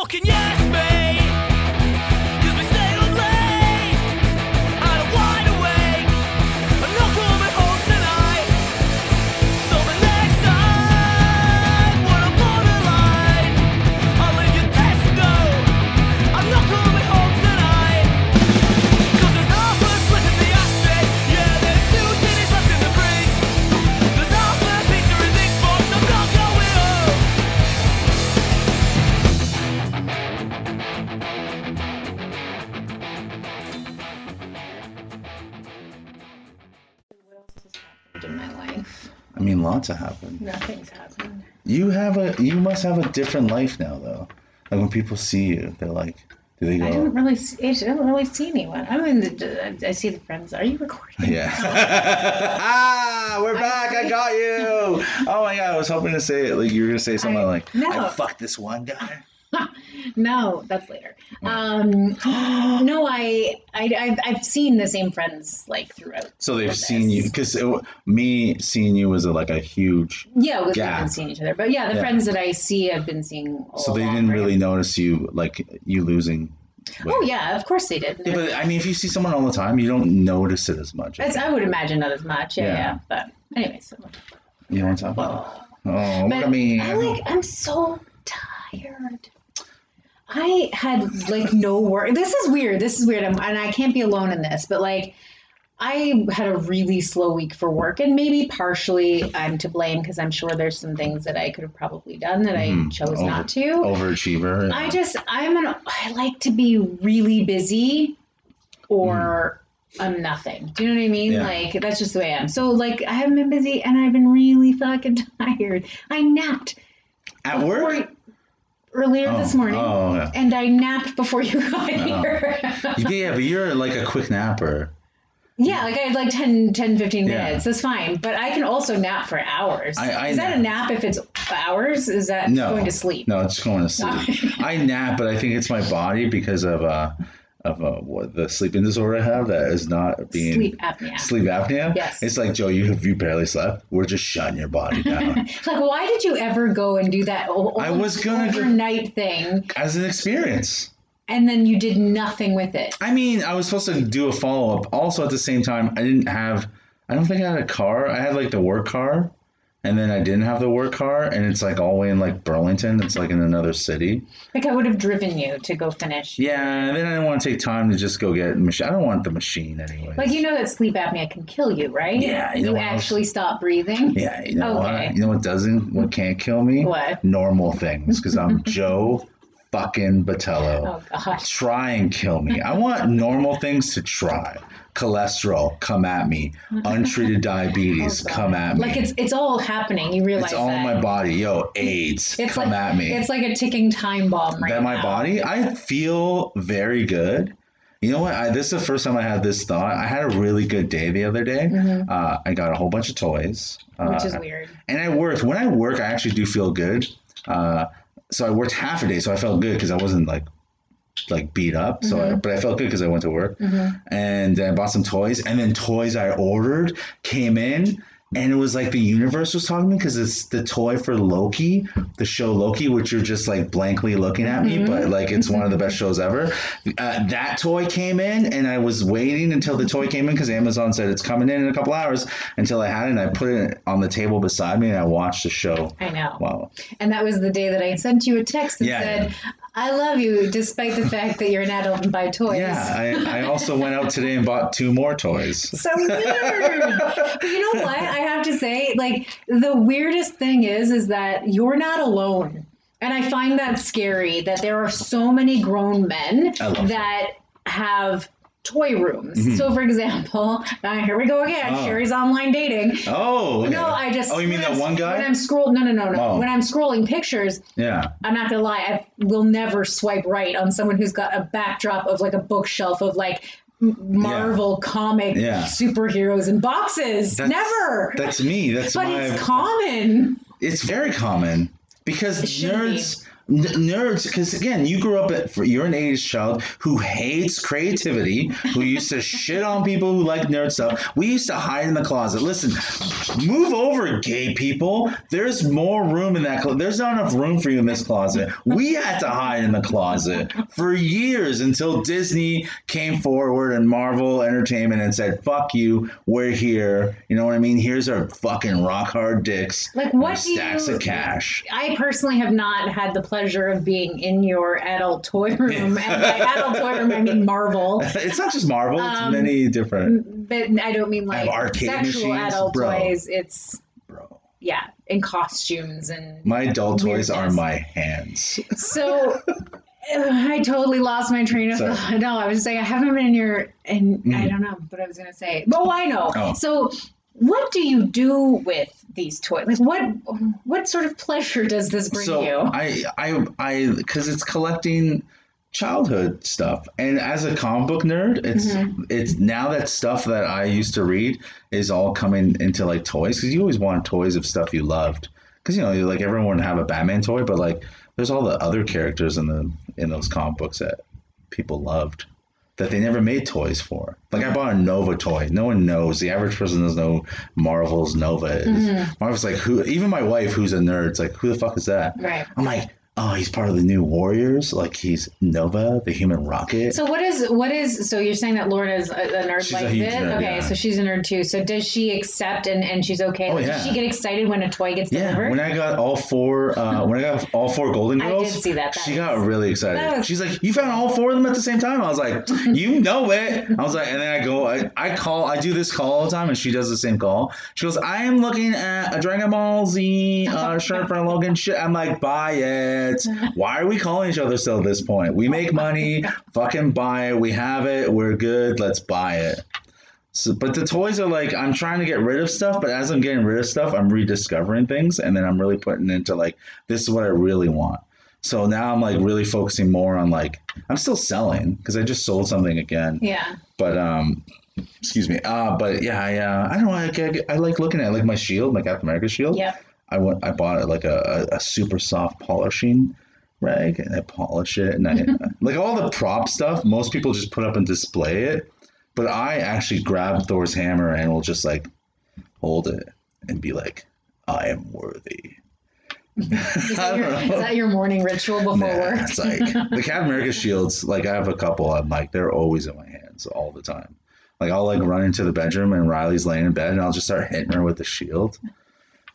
fucking yes, mate. I have happened. Nothing's happened. You have a, you must have a different life now, though. Like when people see you, they're like, do they go? I don't really see. I don't really see anyone. I'm in the. I see the friends. Are you recording? Yeah. ah, we're back. I got you. Oh my god, I was hoping to say it. Like you were gonna say something I- like, no. I fucked this one guy. No, that's later. Um, no, I, I, I've, I've seen the same friends like throughout. So they've this. seen you because me seeing you was a, like a huge. Yeah, we've been seeing each other, but yeah, the Yeah. friends that I see, I've been seeing. All So they didn't really notice you like you losing. weight. Oh yeah, of course they did. Yeah, but I mean, if you see someone all the time, you don't notice it as much. As I would imagine not as much. Yeah, Yeah. yeah. But anyways, so, You what I'm talking about? Oh, look at me. I like. I'm so tired. I had like no work. This is weird. This is weird, I'm, and I can't be alone in this. But like, I had a really slow week for work, and maybe partially I'm to blame because I'm sure there's some things that I could have probably done that I Mhm. chose Over- not to. Overachiever. I just I'm an I like to be really busy or I'm nothing. Do you know what I mean? Mm. Yeah. Like that's just the way I am. So like I haven't been busy and I've been really fucking tired. I napped At work. before- earlier this Oh, morning. Oh, yeah. And I napped before you got here. yeah, but you're like a quick napper. yeah, like I had like 10, 10 15 Yeah. minutes. That's fine. But I can also nap for hours. I- I Is that a nap. nap if it's hours? Is that No, going to sleep? No, it's going to sleep. I nap, but I think it's my body because of uh of uh, what the sleeping disorder I have that is not being Sleep apnea. sleep apnea. Yes. It's like Joe, you have you barely slept. We're just shutting your body down Like, why did you ever go and do that I was gonna go- overnight thing, as an experience. and then you did nothing with it? I mean, I was supposed to do a follow up. Also, at the same time, I didn't have. I don't think I had a car. I had like the work car, and then I didn't have the work car, and it's like all the way in like Burlington. It's like in another city. Like, I would have driven you to go finish. Yeah, and then I didn't want to take time to just go get machine. I don't want the machine anyway. Like, you know that sleep apnea can kill you, right? Yeah, you know You what else? actually stop breathing. Yeah, you know Okay. what? You know what doesn't? What can't kill me? What? Normal things, because I'm Joe fucking Batello. Oh, gosh. Try and kill me. I want normal things to try. Cholesterol, come at me. Untreated diabetes, Oh, come at me. Like, it's it's all happening. You realize It's all that. in my body. Yo, AIDS, It's come like, at me. It's like a ticking time bomb right that my now. body, I feel very good. You know what? I, this is the first time I had this thought. I had a really good day the other day. Uh, I got a whole bunch of toys. Mm-hmm. Which uh, is weird. and I worked. When I work, I actually do feel good. Uh, so I worked half a day, so I felt good because I wasn't like like beat up. So, I, mm-hmm. but I felt good because I went to work, mm-hmm. and then I bought some toys, and then toys I ordered came in. And it was like the universe was talking to me because it's the toy for Loki, the show Loki, which you're just like blankly looking at me, but like it's one of the best shows ever. Uh, that toy came in, and I was waiting until the toy came in because Amazon said it's coming in in a couple hours. Until I had it, and I put it on the table beside me, and I watched the show. I know. Wow. And that was the day that I sent you a text that Yeah. said, I love you, despite the fact that you're an adult and buy toys. Yeah, I, I also went out today and bought two more toys. so weird. but you know what? I have to say, like the weirdest thing is, is that you're not alone, and I find that scary. That there are so many grown men that have toy rooms. So, for example, uh, here we go again. Mm-hmm. Oh. Sherry's online dating. Oh, okay. No, I just. Oh, you mean that I'm- one guy? When I'm scrolling, no, no, no, no. Oh. When I'm scrolling pictures, yeah. I'm not gonna lie, I will never swipe right on someone who's got a backdrop of like a bookshelf of like Marvel comic Yeah. superheroes in boxes. That's- never. That's me. That's but my. it's common. It's very common because It shouldn't be. Nerds N- nerds, because again, you grew up at, you're an 80s child who hates creativity, who used to shit on people who like nerd stuff. We used to hide in the closet. Listen, move over, gay people. There's more room in that closet. There's not enough room for you in this closet. We had to hide in the closet for years until Disney came forward and Marvel Entertainment and said, fuck you, we're here. You know what I mean? Here's our fucking rock hard dicks. Like, what do stacks you- of cash. I personally have not had the pleasure of being in your adult toy room, and by adult toy room I mean Marvel. It's not just Marvel, it's Um, many different. But I don't mean like arcade sexual machines, adult bro. toys. It's Bro. yeah, in costumes and My adult toys are my hands. so. uh, I totally lost my train of Sorry. thought. No, I was saying I haven't been in your, and I Mhm. don't know what I was gonna say. Oh, I know. Oh. So, what do you do with these toys? Like, what what sort of pleasure does this bring so you? I I I because it's collecting childhood stuff, and as a comic book nerd, it's Mm-hmm. it's now that stuff that I used to read is all coming into like toys because you always want toys of stuff you loved because you know you like everyone would have a Batman toy, but like there's all the other characters in the in those comic books that people loved. That they never made toys for. Like I bought a Nova toy. No one knows. The average person doesn't know Marvel's Nova is. Mm-hmm. Marvel's like who? Even my wife, who's a nerd, is like who the fuck is that? Right. I'm like, oh, he's part of the New Warriors. Like he's Nova, the human rocket. So what is what is so you're saying that Lorna's a, a nerd She's a like huge this? nerd, okay, yeah. so she's a nerd too. So does she accept and, and she's okay? Oh, yeah. Does she get excited when a toy gets yeah, delivered? when I got all four, uh, when I got all four Golden Girls, I did see that. That she was- got really excited. was- She's like, "You found all four of them at the same time?" I was like, "You know it." I was like, and then I go, I, I call, I do this call all the time, and she does the same call. She goes, "I am looking at a Dragon Ball Z uh, shirt for Logan." Shit, I'm like, "Buy it." Why are we calling each other still at this point? We make money, fucking buy it. We have it. We're good. Let's buy it. So, but the toys are like I'm trying to get rid of stuff, but as I'm getting rid of stuff, I'm rediscovering things, and then I'm really putting into like this is what I really want. So now I'm like really focusing more on like I'm still selling because I just sold something again, yeah. but um, excuse me, uh, but yeah, I uh, I don't know, I, I, I like looking at like my shield, my Captain America shield. Yep. I went, I bought like a, a, super soft polishing rag, and I polish it, and I like all the prop stuff. Most people just put up and display it, but I actually grab Thor's hammer and will just like hold it and be like, I am worthy. Is that, your, is that your morning ritual before Nah, work? it's like the Captain America shields. Like I have a couple. I'm like they're always in my hands all the time. Like I'll like run into the bedroom and Riley's laying in bed and I'll just start hitting her with the shield.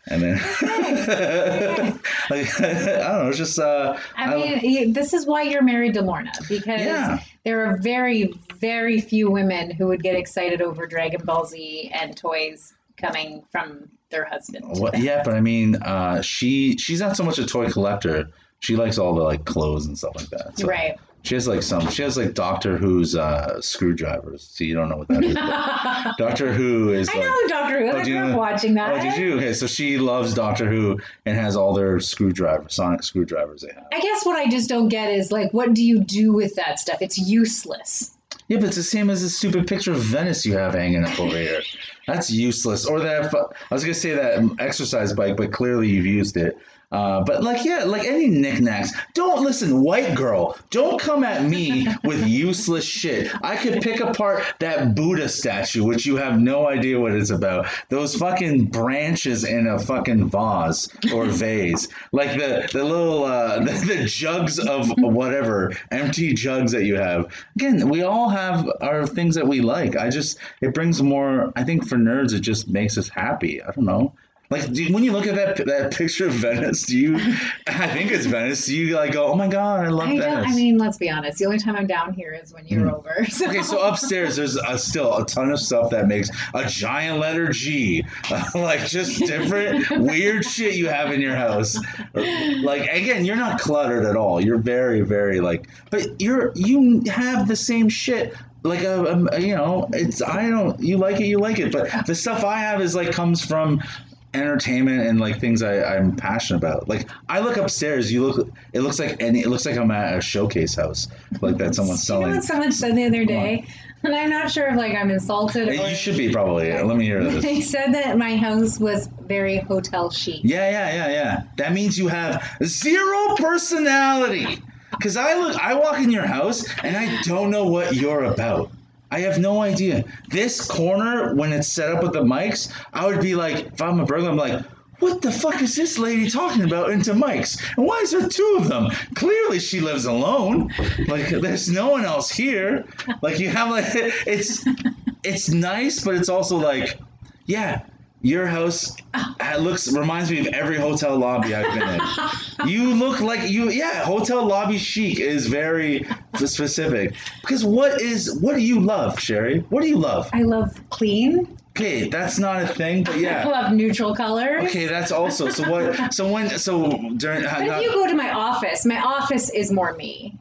And then, like, I don't know, it's just, uh, I mean, you- this is why you're married to Lorna because Yeah. there are very, very few women who would get excited over Dragon Ball Z and toys coming from their husband. what, yeah, but I mean, uh, she, she's not so much a toy collector. She likes all the like clothes and stuff like that. So Right. She has like some, she has like Doctor Who's, uh, screwdrivers. So you don't know what that is. Doctor Who is I like, know Doctor Who. Oh, I grew up watching that. Oh, did you? Okay, so she loves Doctor Who and has all their screwdrivers, sonic screwdrivers they have. I guess what I just don't get is like, what do you do with that stuff? It's useless. Yeah, but it's the same as the stupid picture of Venice you have hanging up over here. That's useless. Or that I was gonna say that exercise bike, but clearly you've used it. Uh, but like, yeah, like any knickknacks. Don't listen, white girl. Don't come at me with useless shit. I could pick apart that Buddha statue, which you have no idea what it's about. Those fucking branches in a fucking vase or vase, like the the little uh, the, the jugs of whatever empty jugs that you have. Again, we all have our things that we like. I just it brings more. I think for nerds, it just makes us happy. I don't know. Like do, when you look at that that picture of Venice, do you? I think it's Venice. Do you like go, oh my god, I love I Venice. I mean, let's be honest. The only time I'm down here is when you're over. So. Okay, so upstairs there's uh, still a ton of stuff that makes a giant letter G, like just different weird shit you have in your house. Like again, you're not cluttered at all. You're very, very like, but you're you have the same shit. Like a, um, you know, it's I don't you like it, you like it, but the stuff I have is like comes from entertainment and like things I, I'm passionate about. Like I look upstairs, you look it looks like any it looks like I'm at a showcase house like that someone's You know selling. what someone said the other day? and I'm not sure if like I'm insulted or You should be probably. Let me hear this. they said that my house was very hotel chic. Yeah, yeah, yeah, yeah. That means you have zero personality. Cause I look, I walk in your house and I don't know what you're about. I have no idea. This corner, when it's set up with the mics, I would be like, if I'm a burglar, I'm like, what the fuck is this lady talking about into mics? And why is there two of them? Clearly she lives alone. Like there's no one else here. Like you have like it's it's nice, but it's also like, yeah, your house uh, looks reminds me of every hotel lobby I've been in. you look like you yeah, hotel lobby chic is very specific. Because what is what do you love, Sherry? What do you love? I love clean. Okay, that's not a thing, but yeah. I love neutral colors. Okay, that's also so what so when so during uh, But not- if you go to my office, my office is more me.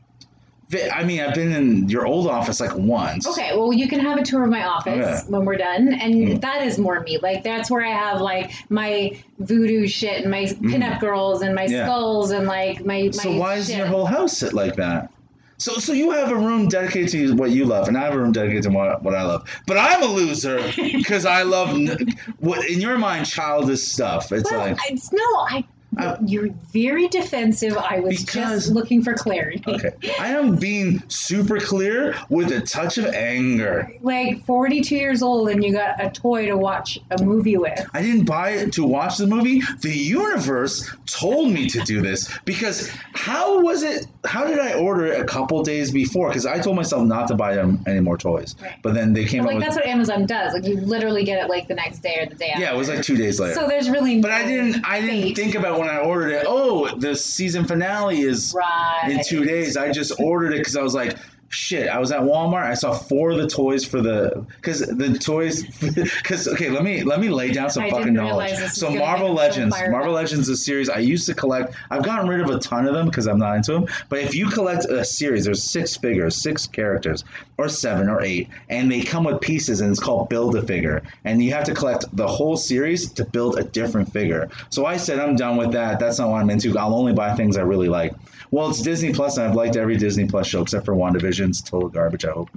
I mean I've been in your old office like once. Okay, well, you can have a tour of my office Okay. when we're done, and Mm. that is more me. Like that's where I have like my voodoo shit and my pinup girls and my Mm. Yeah. skulls and like my. So my why is shit. your whole house sit like that? So so you have a room dedicated to what you love, and I have a room dedicated to what, what I love. But I'm a loser because I love n- what in your mind childish stuff. It's Well, like it's no, I. Uh, I- you're very defensive. I was Because- just looking for clarity. okay, I am being super clear with a touch of anger. Like 42 years old, and you got a toy to watch a movie with. I didn't buy it to watch the movie. The universe told me to do this because how was it? How did I order it a couple days before? Because I told myself not to buy them any more toys, Right. but then they came But out like with that's what Amazon does. Like you literally get it like the next day or the day after. yeah, it was like two days later. So there's really. But I didn't. I didn't fate. think about when I ordered it. Oh, the season finale is Right. in two days. I just ordered it because I was like, shit. I was at Walmart. I saw four of the toys for the because the toys because okay. Let me let me lay down some I fucking knowledge. realize this was So Marvel Legends, Marvel up. Legends is a series I used to collect. I've gotten rid of a ton of them because I'm not into them. But if you collect a series, there's six figures, six characters, or seven or eight, and they come with pieces, and it's called Build a Figure, and you have to collect the whole series to build a different figure. So I said I'm done with that. That's not what I'm into. I'll only buy things I really like. Well, it's Disney Plus, and I've liked every Disney Plus show except for WandaVision. It's total garbage. I hope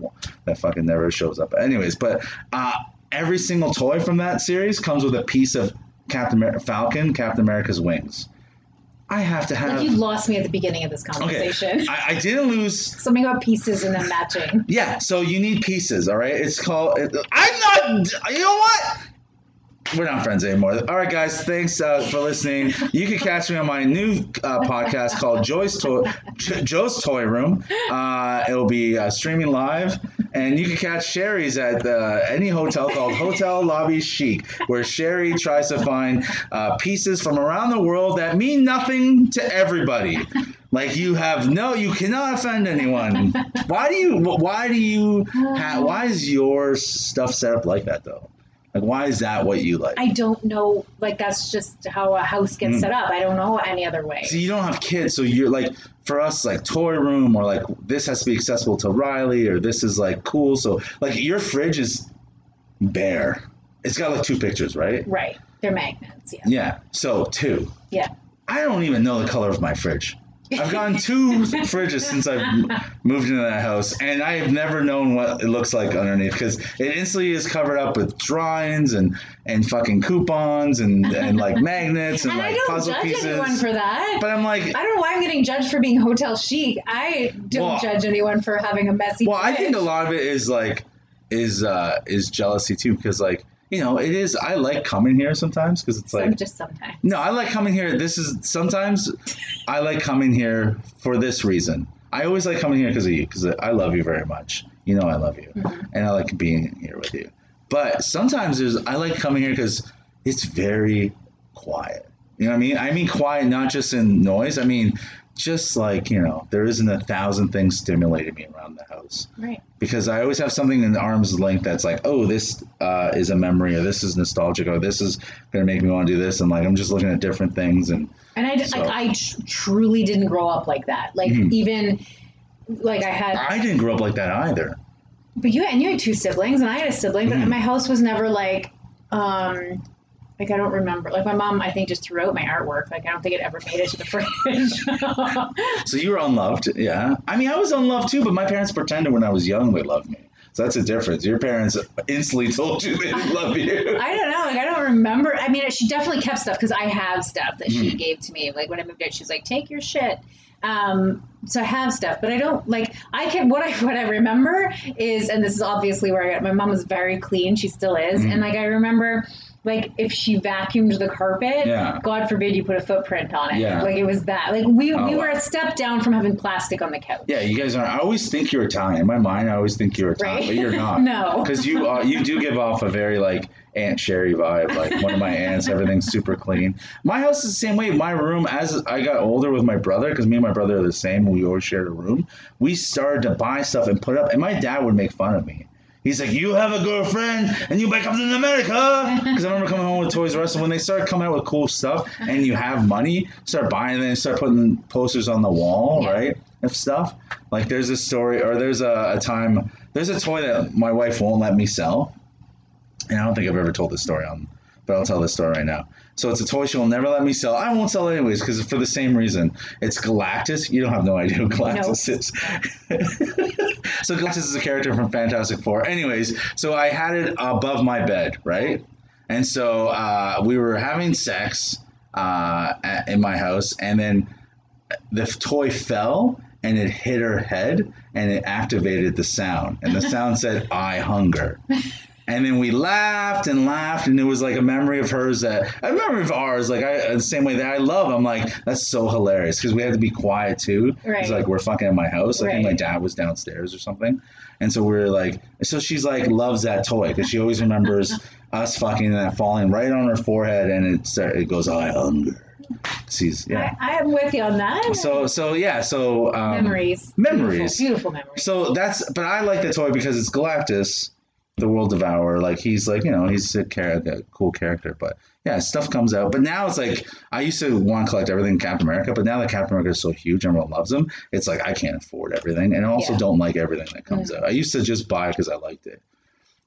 that fucking never shows up. Anyways, but uh, every single toy from that series comes with a piece of Captain Amer- Falcon, Captain America's wings. I have to have. Like you lost me at the beginning of this okay, conversation. I, I didn't lose. Something about pieces and then matching. Yeah, so you need pieces, all right? It's called. I'm not. You know what? We're not friends anymore. All right, guys. Thanks uh, for listening. You can catch me on my new uh, podcast called Joy's Toy, Joe's Toy Room. Uh, it will be uh, streaming live, and you can catch Sherry's at any hotel called Hotel Lobby Chic, where Sherry tries to find uh, pieces from around the world that mean nothing to everybody. Like you have no, you cannot offend anyone. Why do you? Why do you? Ha- why is your stuff set up like that though? Like why is that what you like? I don't know. Like that's just how a house gets Mm. set up. I don't know any other way. So you don't have kids, so you're like for us, like toy room or like this has to be accessible to Riley or this is like cool. So like your fridge is bare. It's got like two pictures, right? Right. They're magnets. Yeah. Yeah. So two. Yeah. I don't even know the color of my fridge. I've gone two fridges since I've moved into that house, and I have never known what it looks like underneath because it instantly is covered up with drawings and and fucking coupons and and like magnets and, And I like don't puzzle judge pieces. anyone for that. but I'm like, I don't know why I'm getting judged for being hotel chic. I don't Well- judge anyone for having a messy. well, I think a lot of it is like is uh is jealousy too because like you know it is. I like coming here sometimes because it's Some- like just sometimes. No, I like coming here. This is sometimes I like coming here for this reason. I always like coming here because of you, because I love you very much. You know I love you, mm-hmm. and I like being here with you. But sometimes there's I like coming here because it's very quiet. You know what I mean? I mean quiet, not just in noise. I mean just like you know, there isn't a thousand things stimulating me around the house Right. because I always have something in arm's length that's like, oh, this uh, is a memory, or this is nostalgic, or this is gonna make me want to do this, and like I'm just looking at different things, and And I, So- like, I tr- truly didn't grow up like that. Like Mhm. even like I had, I didn't grow up like that either. but you and you had two siblings, and I had a sibling, but Mhm. my house was never like, um, like I don't remember. Like my mom, I think just threw out my artwork. Like I don't think it ever made it to the fridge. So you were unloved, yeah. I mean, I was unloved too, but my parents pretended when I was young they loved me. So that's a difference. Your parents instantly told you they didn't love you. I don't know. Like I don't remember. I mean, she definitely kept stuff because I have stuff that she Mhm. gave to me. Like when I moved out, she's like, "Take your shit." Um, so I have stuff, but I don't like. I can. What I what I remember is, and this is obviously where I got. My mom was very clean. She still is, Mhm. and like I remember. Like if she vacuumed the carpet, Yeah. God forbid you put a footprint on it. Yeah. Like it was that. Like we, Oh, we were a step down from having plastic on the couch. Yeah, you guys are. I always think you're Italian. In my mind, I always think you're Italian, Right? but you're not. No. because you uh, you do give off a very like Aunt Sherry vibe. Like one of my aunts, everything's super clean. My house is the same way. My room, as I got older with my brother, because me and my brother are the same, we always shared a room. We started to buy stuff and put up, and my dad would make fun of me. He's like, "You have a girlfriend, and you buy in America." Because I remember coming home with Toys R Us, and when they start coming out with cool stuff, and you have money, start buying them, and start putting posters on the wall, Yeah. right, of stuff. Like there's a story, or there's a, a time, there's a toy that my wife won't let me sell, and I don't think I've ever told this story on, but I'll tell this story right now. So it's a toy she will never let me sell. I won't sell it anyways because for the same reason. It's Galactus. You don't have no idea who Galactus is. so Galactus is a character from Fantastic Four. Anyways, so I had it above my bed, right? And so uh, we were having sex uh, at, in my house, and then the toy fell and it hit her head and it activated the sound. And the sound said, I hunger. And then we laughed and laughed, and it was like a memory of hers that a memory of ours, like I the same way that I love. I'm like, that's so hilarious because we had to be quiet too. Right. It's like we're fucking at my house. I think my dad was downstairs or something, and so we're like, so she's like loves that toy because she always remembers us fucking and that falling right on her forehead, and it start, it goes, I hunger. She's yeah. I, I am with you on that. So so yeah so um, memories, memories. beautiful, beautiful memories. So that's but I like the toy because it's Galactus, the World Devourer. Like he's like you know he's a, char- a cool character. But yeah, stuff comes out. But now it's like I used to want to collect everything Captain America, but now that Captain America is so huge, everyone loves him. It's like I can't afford everything, and I also Yeah. don't like everything that comes out. I used to just buy because I liked it,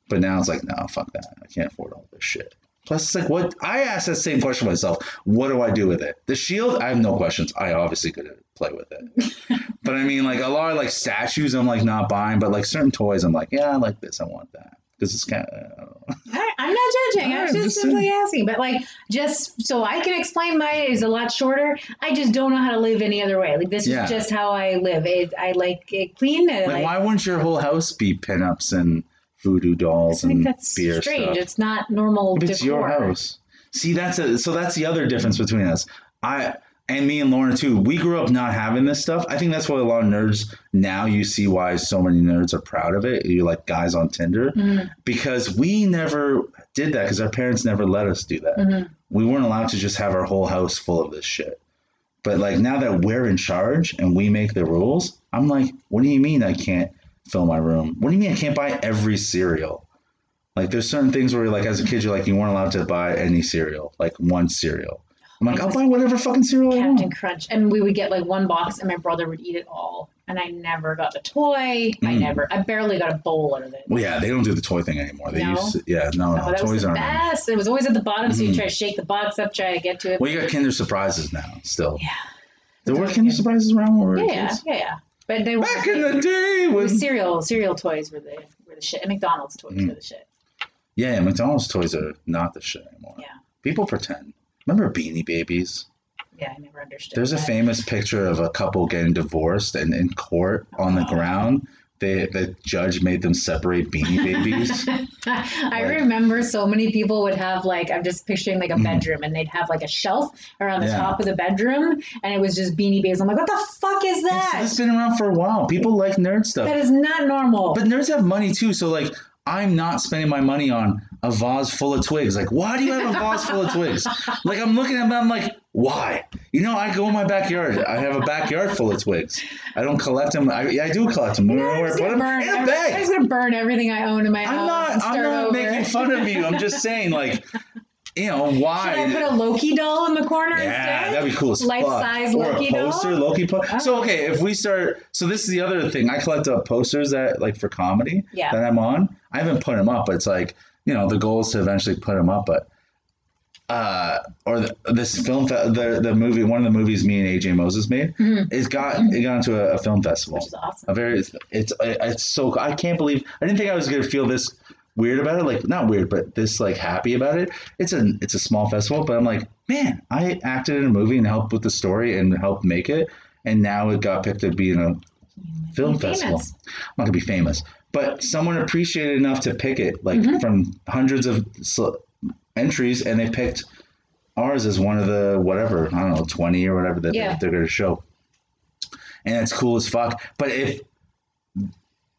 but now it's like no, fuck that. I can't afford all this shit. Plus, it's like what I asked that same question myself. What do I do with it? The shield, I have no questions. I obviously could play with it. But I mean, like a lot of like statues, I'm like not buying. But like certain toys, I'm like, yeah, I like this. I want that because it's kind of. I, I'm not judging. I'm just just simply asking. But like, just so I can explain, mine is a lot shorter. I just don't know how to live any other way. Like this Yeah. is just how I live. It, I like it clean. Like, like, why wouldn't your whole house be pinups and voodoo dolls I think and that's beer strange. stuff? It's not normal. But it's your house. See, that's a so that's the other difference between us. I and me and Lauren too. We grew up not having this stuff. I think that's why a lot of nerds now you see why so many nerds are proud of it. You like guys on Tinder Mhm, because we never did that because our parents never let us do that. mhm. We weren't allowed to just have our whole house full of this shit. But like now that we're in charge and we make the rules, I'm like, what do you mean I can't fill my room? What do you mean I can't buy every cereal? Like there's certain things where like as a kid you're like you weren't allowed to buy any cereal, like one cereal. I'm like, I'll buy whatever fucking cereal I want. Captain. Crunch, and we would get like one box, and my brother would eat it all. And I never got the toy. I Mm. never. I barely got a bowl out of it. Well, yeah, they don't do the toy thing anymore. They No? used to, yeah, no, Oh, no, was toys the aren't. best. It was always at the bottom, so you Mhm. try to shake the box up, try to get to it. Well, you got Kinder Surprises now, still. Yeah. There were Kinder Surprises around when we were Yeah, yeah, kids. yeah, yeah. But they were Back in the day when was cereal. Cereal toys were the were the shit, and McDonald's toys Mm. were the shit. Yeah, McDonald's toys are not the shit anymore. Yeah. People pretend. Remember Beanie Babies? Yeah, I never understood. There's a famous picture of a couple getting divorced and in court on the Oh. ground. They, the judge made them separate Beanie Babies. I Like- remember so many people would have like I'm just picturing like a Mhm. bedroom and they'd have like a shelf around the Yeah. top of the bedroom and it was just beanie babies. I'm like, what the fuck is It's, that? it's been around for a while. People like nerd stuff. that is not normal. But nerds have money too, so like I'm not spending my money on a vase full of twigs. Like, why do you have a vase full of twigs? Like, I'm looking at them, I'm like, why? You know, I go in my backyard. I have a backyard full of twigs. I don't collect them. I, I do collect them. You know, Where I'm just put gonna them burn in a every- I'm just gonna burn everything I own in my I'm house. not. I'm not over. making fun of you. I'm just saying, like, you know, why? Should I put a Loki doll in the corner Yeah, instead? that'd be cool as Life-size. Or Loki a poster, doll? Loki po- Oh. So okay, if we start, so this is the other thing. I collect up posters that like for comedy Yeah. that I'm on. I haven't put them up, but it's like you know the goal is to eventually put them up. But uh, or the, this film, fe- the the movie, one of the movies me and AJ Moses made, it's got it got into a, a film festival. Mm-hmm. Which is awesome. A very, it's, it's it's so I can't believe I didn't think I was gonna feel this weird about it. Like not weird, but this like happy about it. It's a it's a small festival, but I'm like, man, I acted in a movie and helped with the story and helped make it, and now it got picked to be in a film Famous. festival. I'm not gonna be famous, but someone appreciated enough to pick it, like Mm-hmm. from hundreds of sl- entries, and they picked ours as one of the whatever I don't know, twenty or whatever that Yeah. they, they're gonna show, and it's cool as fuck. But if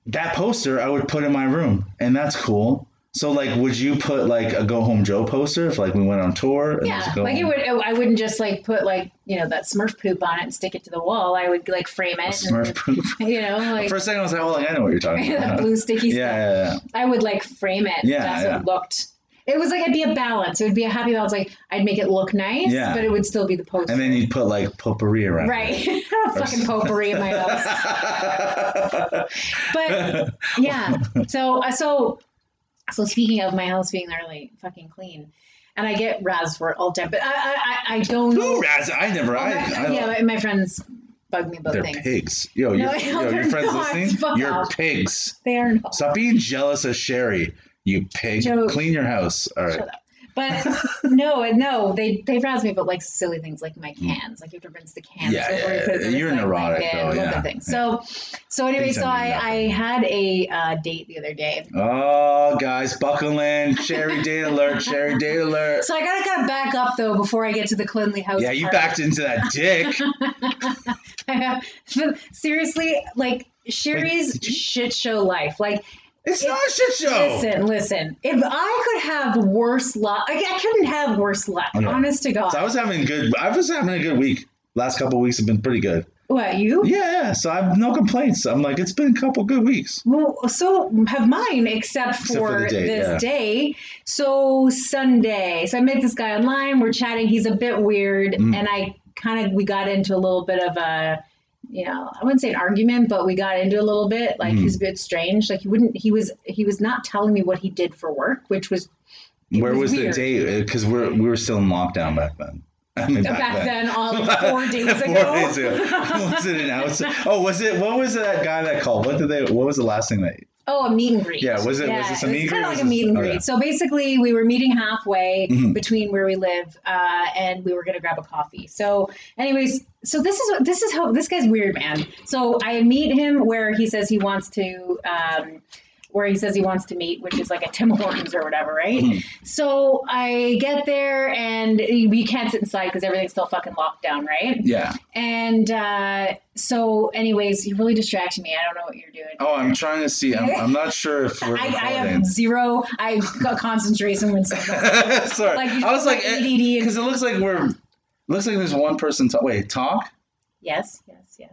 that poster, I would put in my room, and that's cool. So like, would you put like a Go Home Joe poster if like we went on tour? and Yeah, like it would. I wouldn't just like put like you know that Smurf poop on it and stick it to the wall. I would like frame it. Smurf and, proof. You know, like For a second, I was like, "Oh, like, I know what you're talking about." blue sticky yeah, stuff. yeah, yeah. I would like frame it. Yeah, That's yeah. it looked. It was like it'd be a balance. It would be a happy balance. Like I'd make it look nice, Yeah. but it would still be the poster. And then you'd put like potpourri around. it. right, fucking potpourri in my house. But yeah, so uh, so so speaking of my house being really fucking clean, and I get razzed for it all the time. But I I, I- I don't know. Who Raz? I never. I, I, yeah, my, my friends bug me about they're things. pigs. Yo, No, you're, yo, they're your friends not. listening? Fuck You're off. pigs. They are not. Stop being jealous of Sherry. You pig. Joe. Clean your house. All right. Shut up. But no, no, they they razz me about like silly things like my cans. Like you have to rinse the cans. Yeah, before You put it you're neurotic, though, yeah. So so anyway, Things so I I had a uh, date the other day. Oh, guys, buckle in. Sherry date alert. Sherry date alert. So I gotta gotta back up though before I get to the cleanly house. Yeah, you part. backed into that dick. Seriously, like Sherry's shit show life. Like It's not a shit show. Listen, listen. If I could have worse luck, I, I couldn't have worse luck. Honest to God. So I was having a good. I was having a good week. Last couple of weeks have been pretty good. what you? Yeah, yeah. So I have no complaints. I'm like, it's been a couple good weeks. Well, so have mine, except for, Except for date, this yeah. day. So Sunday, so I met this guy online. We're chatting. He's a bit weird, Mm. and I kind of we got into a little bit of a, you know, I wouldn't say an argument, but we got into a little bit. Like Mm. he's a bit strange. Like he wouldn't. He was he was not telling me what he did for work, which was Where was was, the date? Because we're we were still in lockdown back then. I mean, back, then, all like four days Four ago. days ago. was it an outside? Oh, was it? What was that guy that called? What did they? What was the last thing that? Oh, a meet and greet. Yeah, was it- was this a meet and kind of like a meet and greet. okay. So basically, we were meeting halfway Mhm. between where we live, uh, and we were gonna grab a coffee. So, anyways, so this is what this is how this guy's weird, man. So I meet him where he says he wants to. Um, where he says he wants to meet, which is like a Tim Hortons or whatever, right? Mhm. So I get there and we can't sit inside because everything's still fucking locked down, right? Yeah. And uh, so, anyways, you really distracted me. I don't know what you're doing. Oh, I'm trying to see. I'm, I'm not sure if we're I, I have zero. I got concentration when. Sorry, Like, I was like, because it looks like we're. Looks like there's one person. Ta- wait, talk. yes, yes, yes.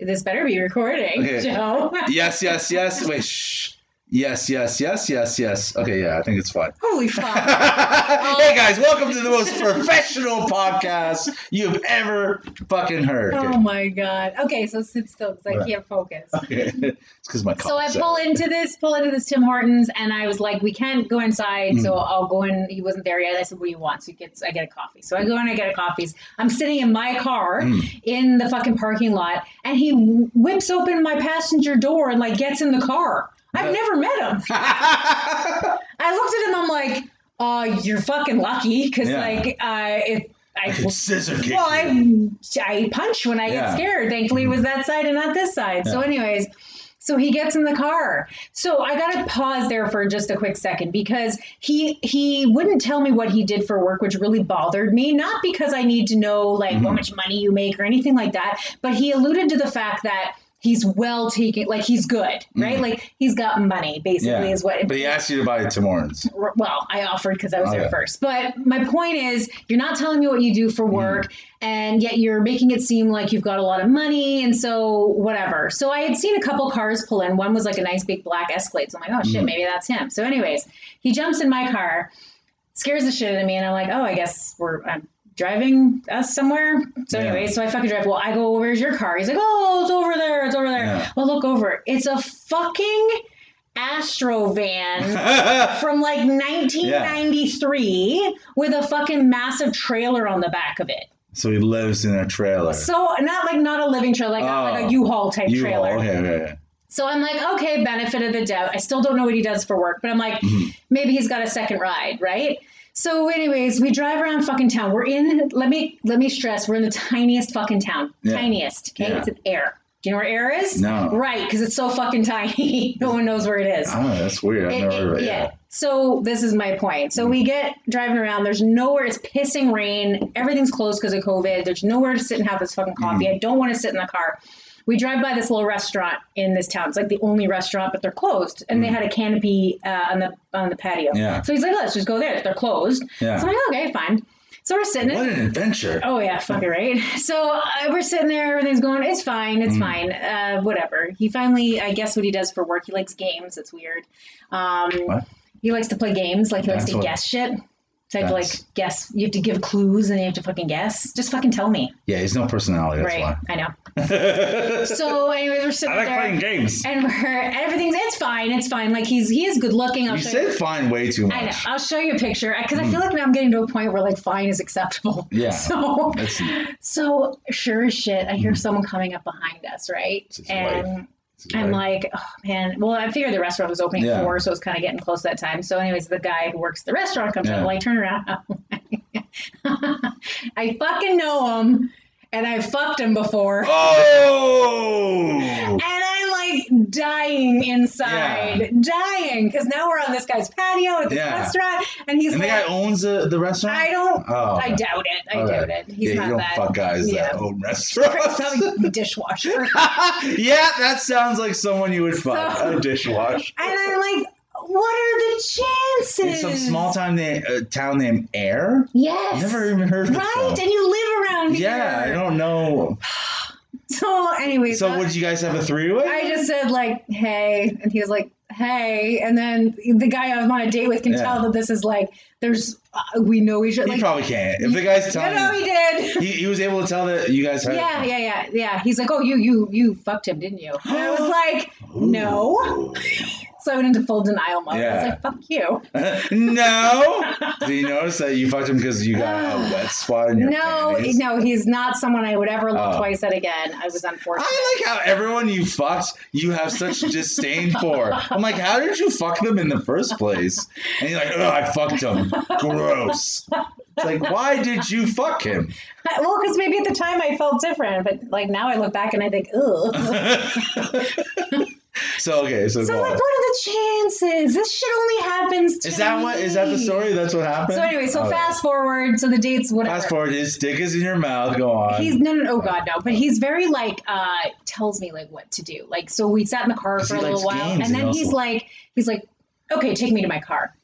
This better be recording, Okay. Joe. Yes, yes, yes. Wait, shh. Yes, yes, yes, yes, yes. Okay, yeah, I think it's fine. Holy fuck! hey guys, welcome to the most professional podcast you've ever fucking heard. Oh my god. Okay, so sit still because I Right. can't focus. Okay. it's because my So I pull set. into this, pull into this Tim Hortons, and I was like, "We can't go inside, so Mm. I'll go in." He wasn't there yet. I said, "What do you want?" So he gets, I get a coffee. So I go in, I get a coffee. I'm sitting in my car Mm. in the fucking parking lot, and he whips open my passenger door and like gets in the car. I've Yeah. never met him. I looked at him. I'm like, "Uh, you're fucking lucky, because Yeah. like, uh, if I." I scissor kick well. I I punch when I Yeah. get scared. Thankfully, it was that side and not this side. So, anyways, so he gets in the car. So I got to pause there for just a quick second because he he wouldn't tell me what he did for work, which really bothered me. Not because I need to know like how Mhm. much money you make or anything like that, but he alluded to the fact that. He's well taken, like he's good, right? Mhm. Like he's got money, basically, Yeah. is what. But he asked you to buy Tim Hortons. well, I offered because I was there first. But my point is, you're not telling me what you do for work, and yet you're making it seem like you've got a lot of money, and so whatever. So I had seen a couple cars pull in. One was like a nice big black Escalade. So I'm like, oh shit, Mhm. maybe that's him. So, anyways, he jumps in my car, scares the shit out of me, and I'm like, oh, I guess we're. I'm driving us somewhere. So Yeah. anyway, so I fucking drive. Well, I go, where's your car? He's like, oh, it's over there. It's over there. Yeah. Well, look over. It's a fucking Astro van from like 1993 with a fucking massive trailer on the back of it. so he lives in a trailer. So not like not a living trailer, like, not like Oh. a U-Haul type you trailer. okay. So I'm like, okay, benefit of the doubt. I still don't know what he does for work, but I'm like, Mhm. maybe he's got a second ride, right? So, anyways, we drive around fucking town. We're in. Let me let me stress. We're in the tiniest fucking town. Yeah. Tiniest. Okay, Yeah. it's an Ayr. Do you know where Ayr is? No. Right, because it's so fucking tiny. no one knows where it is. Oh, that's weird. I've never heard of it. yeah. So this is my point. So we get driving around. There's nowhere. It's pissing rain. Everything's closed because of COVID. There's nowhere to sit and have this fucking coffee. Mm-hmm. I don't want to sit in the car. We drive by this little restaurant in this town. It's like the only restaurant, but they're closed. And they had a canopy uh, on the on the patio. Mm. Yeah. So he's like, let's just go there. They're closed. Yeah. So I'm like, okay, fine. So we're sitting. What an adventure. Oh yeah, fucking right. So uh, we're sitting there, everything's going. It's fine, Mm. it's fine. Uh, whatever. He finally, I guess, what he does for work. He likes games. It's weird. Um, What? He likes to play games. Like he likes That's to what- guess shit. So I have to like guess. You have to give clues, and you have to fucking guess. Just fucking tell me. Yeah, he's no personality. That's right. I know. Why. So anyways, we're sitting I like there. playing games. and we're everything's it's fine it's fine like he's he is good looking I'll You show said fine way too much. I know. I'll show you a picture because I feel like now I'm getting to a point where like fine is acceptable. Hmm. Yeah. So That's so sure as shit, I hear someone coming up behind us, right? And it's I'm like- like, oh man. Well, I figured the restaurant was opening Yeah. at four, so it's kind of getting close to that time. So, anyways, the guy who works at the restaurant comes Yeah. in, like, turn around. I fucking know him, and I fucked him before. Oh! And I'm like dying inside, dying, because now we're on this guy's patio at the Yeah. restaurant, and he's And the guy owns the, the restaurant? I don't, Oh, I doubt it, I Okay. doubt it. He's yeah, not you don't that. fuck guys yeah. that own restaurants. Probably dishwasher. yeah, that sounds like someone you would fuck. So- a dishwasher. And I'm like, what are the chances? In some small town, na- uh, town named Ayr? Yes. Never even heard of. Right, and you live here. Yeah, I don't know. So, anyways, So, uh, would you guys have a three way? I just said like, "Hey," and he was like, "Hey," and then the guy I'm on a date with can Yeah. tell that this is like, there's, uh, we know each other. He Like, probably can't. If the guy's telling no, you, he did. he, he was able to tell that you guys. Yeah, yeah, yeah, yeah. He's like, "Oh, you, you, you fucked him, didn't you?" And I was like, "No." So I went into full denial mode. I was like, "Fuck you." no. Did you notice that you fucked him because you got a wet spot in your No, panties? no, he's not someone I would ever look Oh. twice at again. I was unfortunate. I like how everyone you fucked, you have such disdain for. I'm like, how did you fuck them in the first place? And you're like, oh, I fucked him. Gross. It's like, why did you fuck him? Well, because maybe at the time I felt different, but like now I look back and I think, ugh. so okay, so, So like, what are the chances? This shit only happens to is that what is that the story? That's what happened. So anyway, so Okay. fast forward. So the dates, whatever. Fast forward. His dick is in your mouth. Go on. He's no, no, no, oh god, no. But he's very like uh tells me like what to do. Like so, we sat in the car for a little while, and and then he's like, he's like, okay, take me to my car.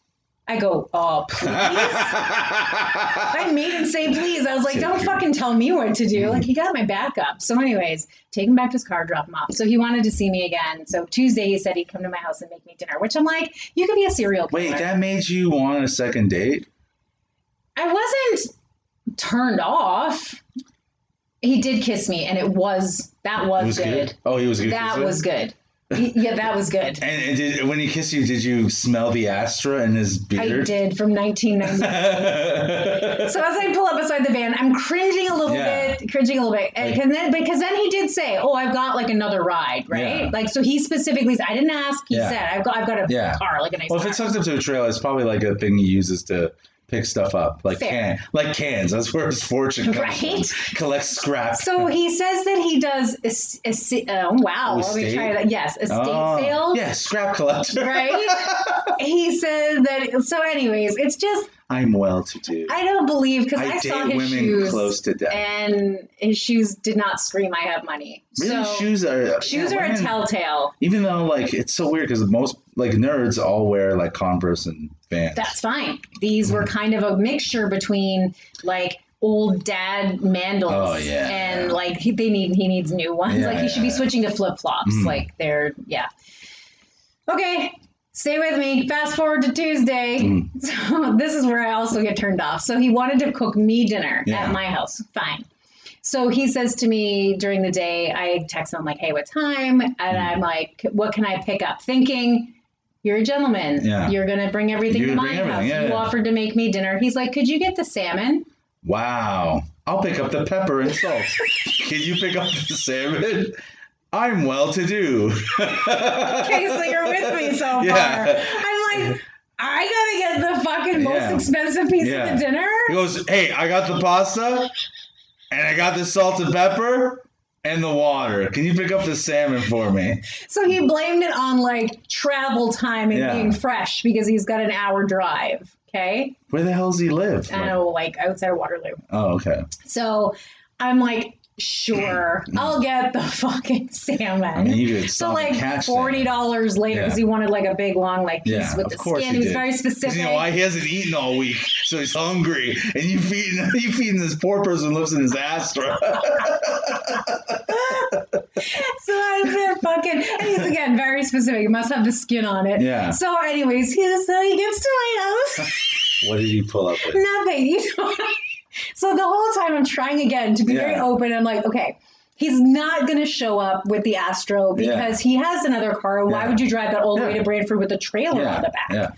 I go, oh please. I made him say please. I was like, don't fucking tell me what to do. Like he got my back up. So, anyways, take him back to his car, drop him off. So he wanted to see me again. So Tuesday he said he'd come to my house and make me dinner, which I'm like, you could be a serial killer. Wait, that made you want a second date? I wasn't turned off. He did kiss me, and it was that was, was good. good. Oh, he was good. That kisser? was good. Yeah, that was good. And, and did, when he kissed you, did you smell the Astro in his beard? I did from 1990. So as I pull up beside the van, I'm cringing a little Yeah. bit, cringing a little bit, and Like- and then because then he did say, "Oh, I've got like another ride, right?" Yeah. Like so, he specifically, I didn't ask. He Yeah. said, "I've got, I've got a car, like a nice well, if car." it's hooked up to a trailer, it's probably like a thing he uses to pick stuff up, like Fair. can, like cans. That's where his fortune comes Right? from. Collect scrap. so he says that he does. A, a oh wow! Let me Estate? try that. Yes, estate Oh, sales. Yeah, scrap collector. Right? he said that. So, anyways, it's just I'm well to do. I don't believe because I, I saw his women shoes close to death. and his shoes did not scream "I have money." Really, so shoes are shoes yeah, are a telltale. Even though, like, it's so weird because most like nerds all wear like Converse and Vans. That's fine. These were kind of a mixture between like old dad mandals Oh, yeah, and yeah. like he, they need he needs new ones. Yeah, like he should be switching to flip flops. Mhm. Like they're yeah. Okay, stay with me. Fast forward to Tuesday. Mm. So this is where I also get turned off. So he wanted to cook me dinner at my house. Fine. So he says to me during the day, I text him, I'm like, hey, what time? And Mm. I'm like, what can I pick up? Thinking You're a gentleman. Yeah. You're gonna bring everything You to my house. yeah, you yeah. offered to make me dinner. He's like, could you get the salmon? Wow. I'll pick up the pepper and salt. Can you pick up the salmon? I'm well to do. So you're with me so far. Yeah. I'm like, I gotta get the fucking most Yeah. expensive piece of the dinner. He goes, Hey, I got the pasta and I got the salt and pepper and the water. Can you pick up the salmon for me? So he blamed it on like travel time and Yeah. being fresh because he's got an hour drive. Okay. Where the hell does he live? I know, like outside of Waterloo. Oh, okay. So I'm like, sure, I'll get the fucking salmon. I mean, so like and catch that. forty dollars later, Yeah. because he wanted like a big long like piece Yeah, with the skin. he He was did. very specific. you know why he hasn't eaten all week, so he's hungry, and you feeding you feeding this poor person who lives in his Astro. So I said, uh, fucking, and he's again very specific. He must have the skin on it. Yeah. So, anyways, he so he gets to my house. what did he pull up with? Nothing. You know? So the whole time I'm trying again to be very open. I'm like, okay. He's not going to show up with the Astro because he has another car. Why Yeah. would you drive that all the way to Brantford with a trailer Yeah, on the back? yeah.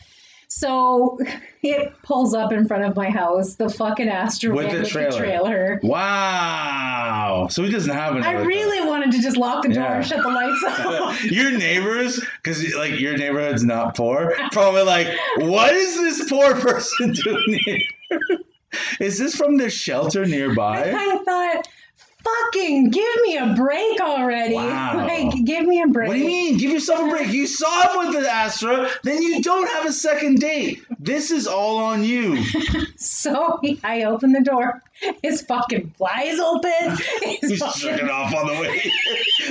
So it pulls up in front of my house, the fucking Astro With the with trailer. the trailer. Wow. So he doesn't have I another. really wanted to just lock the door Yeah. and shut the lights off. your neighbors, because like your neighborhood's not poor, probably like, what is this poor person doing here? Is this from the shelter nearby? I thought, fucking give me a break already. Wow. Like, give me a break. What do you mean? Give yourself a break. You saw him with the Astro, then you don't have a second date. This is all on you. So I open the door. His fucking flies open. His He's fucking- jerking off on the way.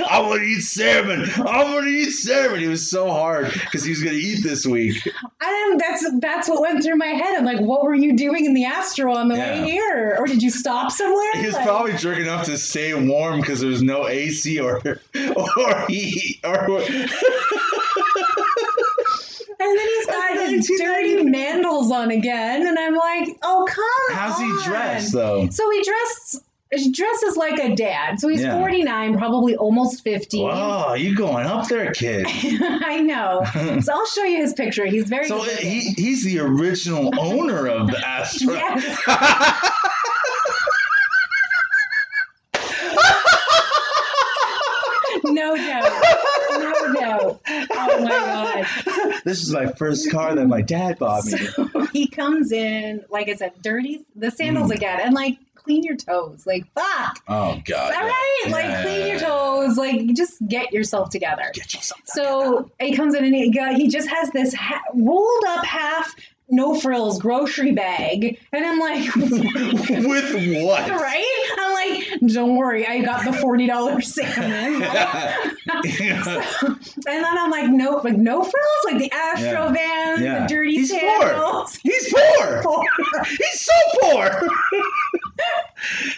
I want to eat salmon. I want to eat salmon. It was so hard because he was going to eat this week. and that's that's what went through my head. I'm like, what were you doing in the Astro on the Yeah. way here? Or did you stop somewhere? He was Like- probably jerking off to stay warm because there was no AC or or heat or. And then he's got his dirty mandals on again, and I'm like, oh come How's on. he dressed though? So he dressed. He dresses like a dad. So he's Yeah. 49, probably almost 50. Wow, you going up there, kid? I know. So I'll show you his picture. He's very So he, he's the original owner of the Astro. Yes. no doubt. No doubt. Oh my god. This is my first car that my dad bought me. So he comes in, like I said, dirty the sandals Mm. again, and like clean your toes. Like fuck. Oh God! All right, yeah. like clean your toes. Like just get yourself together. Get yourself. So he comes in and he he just has this ha- rolled up half no frills grocery bag, and I'm like, with what? right? I'm like, don't worry, I got the forty dollars salmon. Yeah. and then I'm like, no, like no frills, like the Astro Yeah. van, Yeah. the dirty He's poor. He's poor. Poor. He's so poor.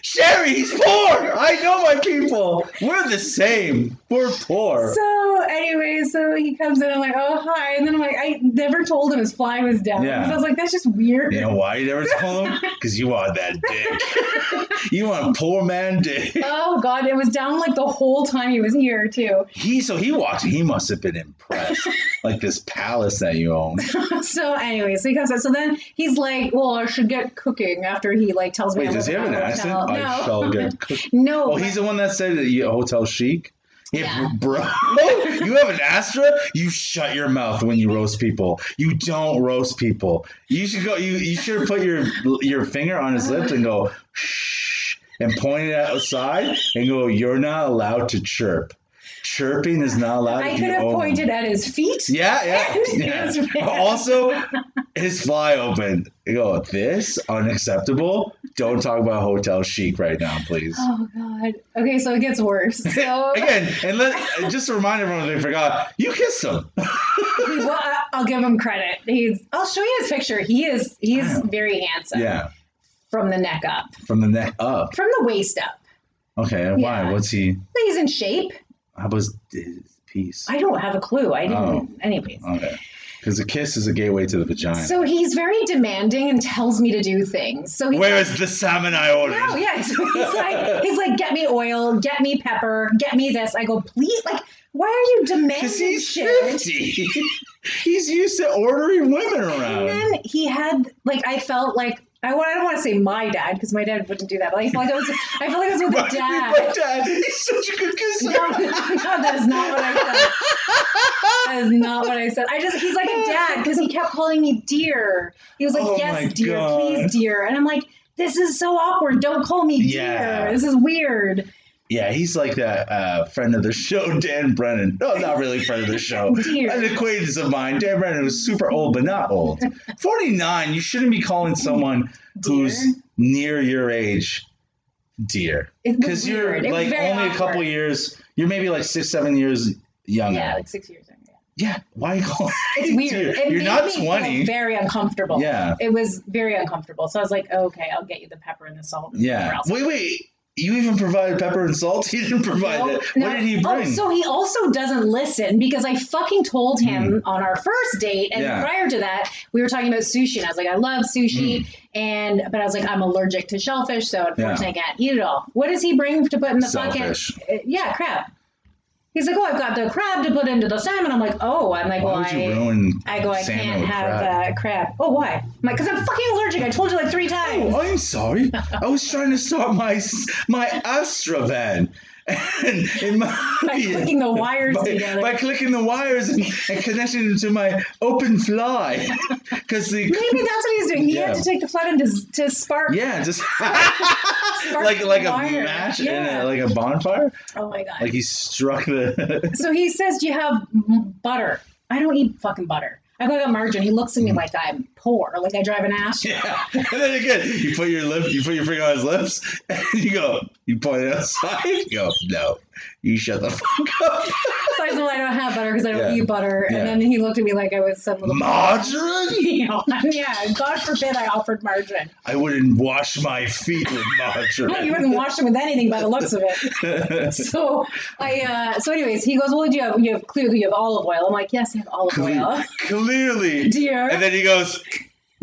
Sherry, he's poor. I know my people. We're the same. We're poor. So anyway, so he comes in. I'm like, oh hi, and then I'm like, I never told him his fly was down. Yeah. So I was like, that's just weird. You know why you never told him? Because you want that dick. You want poor man dick. Oh god, it was down like the whole time he was here too. He so he walked. He must have been impressed. like this palace that you own. So anyway, so he comes out. So then he's like, well, I should get cooking after he like tells me. Wait, does he have an accent? hotel. I No. shall get cooked. no. Oh, he's the one that said that you hotel chic. Yeah, Yeah. bro. You have an Astro. You shut your mouth when you roast people. You don't roast people. You should go. You you should put your your finger on his lips and go shh, and point it outside and go. You're not allowed to chirp. Chirping is not allowed. I if could have pointed at his feet. Yeah, yeah. yeah. his. Also, his fly open. You go. This unacceptable. Don't talk about hotel chic right now, please. Oh god. Okay, so it gets worse. So Again, and let just to remind everyone they forgot, you kissed him. well, I'll give him credit. He's. I'll show you his picture. He is. He is very handsome. yeah, From the neck up, from the neck up. from the waist up. Okay, why? Yeah. What's he? He's in shape. How was his piece? I don't have a clue. I didn't. Oh. Anyways. Okay, because a kiss is a gateway to the vagina. So he's very demanding and tells me to do things. So he's Where like, is the salmon I ordered? No, yeah. So he's like, he's like, get me oil, get me pepper, get me this. I go, please, like, why are you demanding Because he's shit? fifty. he's used to ordering women around. And around. then he had like I felt like I, wa- I don't want to say my dad because my dad wouldn't do that, but I felt like I was I felt like I was with My a dad. my dad, he's such a good kisser. No, no, that is not what I said. That is not what I said. I just he's like a dad because he kept calling me dear. He was like, Oh "Yes, dear, God. please, dear," and I'm like, "This is so awkward. Don't call me Yeah. dear. This is weird." Yeah, he's like that uh, friend of the show, Dan Brennan. No, not really a friend of the show. Dear. An acquaintance of mine. Dan Brennan was super old, but not old. 49, you shouldn't be calling someone who's near your age dear. Because you're. Like only a couple years, you're maybe like six, seven years younger. Yeah, Yeah, like six years. Younger. why It's weird. It You're not me feel 20. very uncomfortable. Yeah. It was very uncomfortable. So I was like, okay, I'll get you the pepper and the salt. and Yeah. Wait, wait. You even provided pepper and salt? He didn't provide No, it. no. What did he Oh, bring? so he also doesn't listen because I fucking told him on our first date, and Hmm. Yeah. prior to that, we were talking about sushi, and I was like, I love sushi, Hmm. and but I was like, I'm allergic to shellfish, so unfortunately, I can't eat it all. What does he bring to put in the bucket? Uh, yeah, crab. He's like, oh, I've got the crab to put into the salmon. I'm like, oh, I'm like, Why well, would you I, ruin I go, I can't have crab? Uh, crab. Oh, why? I'm like, because I'm fucking allergic. I told you like three times. Oh, I'm sorry. I was trying to start my my Astro van. And in my, By clicking the wires by, together. by clicking the wires and, and connecting them to my open fly. Because the Maybe that's what he's doing. He had to take the flood into to spark. yeah, just spark like like a wire. match in Yeah. a, like a bonfire. Oh my god. Like he struck the. so he says, "Do you have butter?" I don't eat fucking butter. I go, I got margarine. He looks at me mm-hmm. like I'm poor, like I drive an ass. yeah, and then again, you put your lip, you put your finger on his lips, and you go, you point it outside. You go, no, you shut the fuck up. So I said, well, I don't have butter because I don't Yeah. eat butter. Yeah. And then he looked at me like I was some little Margarine? You know, yeah, God forbid I offered margarine. I wouldn't wash my feet with margarine. Well, you wouldn't wash them with anything by the looks of it. So I, uh, so anyways, he goes, well, do you have, you have clearly you have olive oil. I'm like, yes, I have olive oil. Clearly. Dear. And then he goes,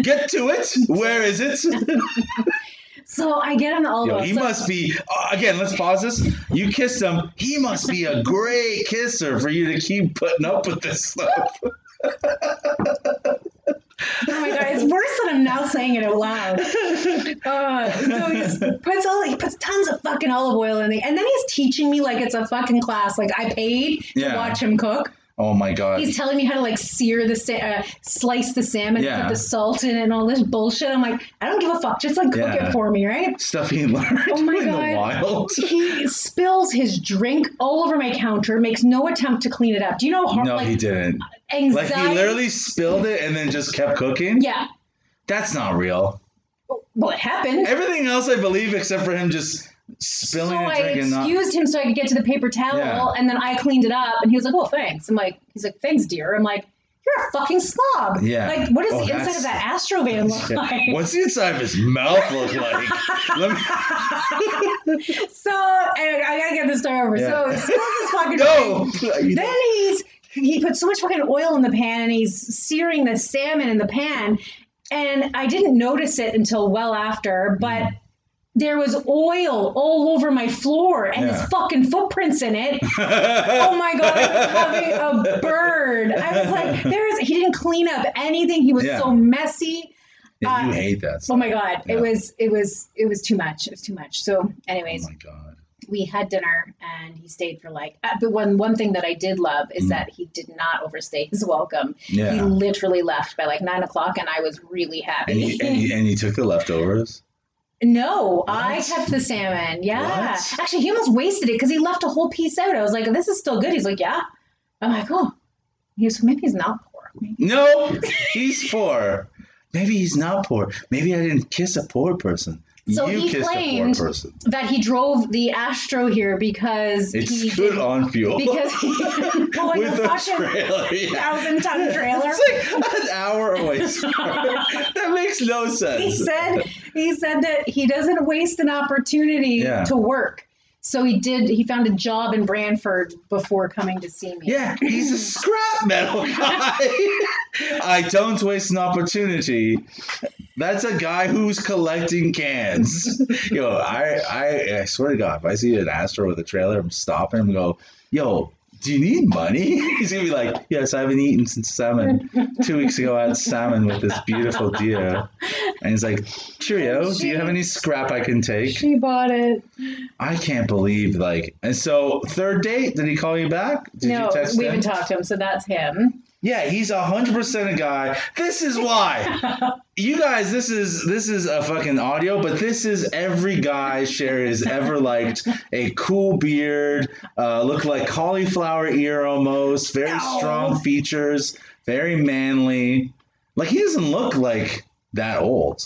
get to it. Where is it? So I get the olive Yo, oil. he So- must be, uh, again, let's pause this. You kissed him. He must be a great kisser for you to keep putting up with this stuff. Oh my god, it's worse than I'm now saying it out loud. Uh, so he puts all he puts tons of fucking olive oil in it, and then he's teaching me like it's a fucking class. Like I paid to Yeah. watch him cook. Oh my God. He's telling me how to like sear the sa- uh, slice the salmon, Yeah. put the salt in and all this bullshit. I'm like, I don't give a fuck. Just like cook Yeah. it for me, right? Stuff he learned Oh my in the God. wild. He spills his drink all over my counter, makes no attempt to clean it up. Do you know how No, like he didn't. anxiety? Like he literally spilled it and then just kept cooking. yeah. That's not real. Well, it happened. Everything else I believe except for him just spilling so I and not. excused him so I could get to the paper towel, Yeah. and then I cleaned it up, and he was like, "Oh, thanks." I'm like, "He's like, thanks, dear." I'm like, "You're a fucking slob." Yeah. Like, what does Oh, the inside of that Astrovan look like? What's the inside of his mouth look like? Me. so I, I gotta get this story over. Yeah. So spills his fucking No. Then he's he put so much fucking oil in the pan, and he's searing the salmon in the pan, and I didn't notice it until well after, but. Mm. There was oil all over my floor and Yeah. his fucking footprints in it. oh my god, I was having a bird. I was like, there is he didn't clean up anything. He was Yeah. so messy. Yeah, you Uh, hate that Oh my god. It was it was it was too much. It was too much. So Oh anyways, my god. we had dinner and he stayed for like uh, but one one thing that I did love is Mm. that he did not overstay his welcome. Yeah. He literally left by like nine o'clock and I was really happy. And he, and, he, and he took the leftovers. No, I kept the salmon. Yeah. What? Actually, he almost wasted it because he left a whole piece out. I was like, this is still good. He's like, yeah. I'm like, oh. He goes, maybe he's not poor. Maybe- No, he's poor. Maybe he's not poor. Maybe I didn't kiss a poor person. So you he claimed- That he drove the Astro here because It's he good on fuel. because he well, like with a a trailer. Yeah. thousand ton trailer. It's like an hour away. that makes no sense. he said he said that he doesn't waste an opportunity Yeah. to work. So he did. He found a job in Brantford before coming to see me. Yeah, he's a scrap metal guy. I don't waste an opportunity. That's a guy who's collecting cans. Yo, I, I, I swear to God, if I see an Astro with a trailer, I'm stopping him and go, yo, Do you need money? He's gonna be like, Yes, I haven't eaten since salmon. Two weeks ago, I had salmon with this beautiful deer. And he's like, Cheerio, do you have any scrap I can take? She bought it. I can't believe, like, and so third date, did he call you back? Did no, you text we him? haven't talked to him, so that's him. Yeah, he's a hundred percent a guy. This is why. you guys, this is this is a fucking audio, but this is every guy Sherry has ever liked. A cool beard, uh, look like cauliflower ear almost, very No. strong features, very manly. Like he doesn't look like that old.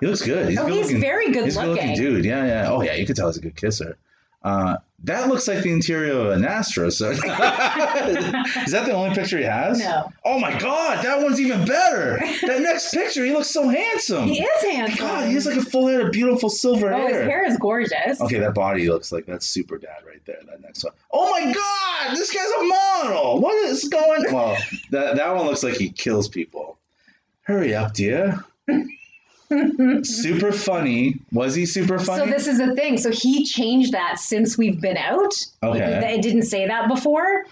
He looks good. He's Oh, good he's looking. very good He's a good looking looking. dude. Yeah, yeah. Oh yeah, you could tell he's a good kisser. Uh, that looks like the interior of an Astro. So is that the only picture he has? No. Oh my god, that one's even better. That next picture, he looks so handsome. He is handsome. God, he has like a full head of beautiful silver hair. oh, his hair. hair is gorgeous. Okay, that body looks like that's super dad right there. That next one. Oh my god, this guy's a model. What is going? Well, that that one looks like he kills people. Hurry up, dear. Super funny. Was he super funny? So this is the thing. So he changed that since we've been out. Okay. I didn't say that before.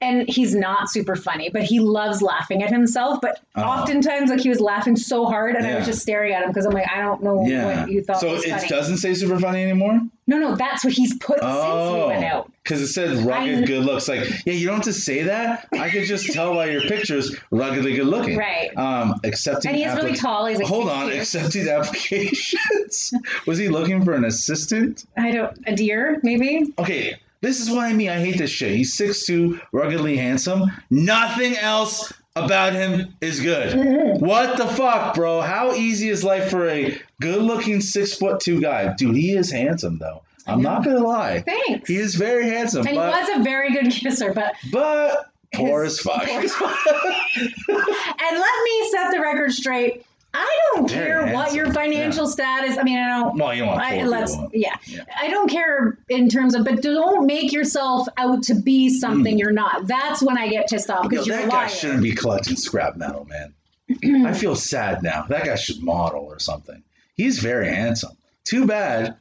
And he's not super funny, but he loves laughing at himself. But Uh-huh. oftentimes, like he was laughing so hard, and I was just staring at him because I'm like, I don't know yeah. what you thought so it funny. doesn't say super funny anymore. No, no, that's what he's put since we went out. because it said rugged I- good looks. Like, yeah, you don't have to say that. I could just tell by your pictures, ruggedly good looking. Right. Um, accepting. And he's really tall. He's like Hold 6'2". on, accepting applications. Was he looking for an assistant? I don't a deer maybe. Okay, this is what I mean. I hate this shit. He's 6'2", ruggedly handsome. Nothing else about him is good. Mm-hmm. What the fuck, bro? How easy is life for a good-looking six foot two guy? Dude, he is handsome though. I'm not gonna lie. Thanks. He is very handsome, and but he was a very good kisser, but but poor as fuck. poor as and let me set the record straight. I don't Very care what your financial status. I mean, I don't. well, you don't want I, let's yeah. Yeah. I don't care in terms of, but don't make yourself out to be hmm. something you're not. That's when I get pissed off because you're that guy lying. shouldn't be collecting scrap metal, man. I feel sad now. That guy should model or something. He's very handsome. Too bad.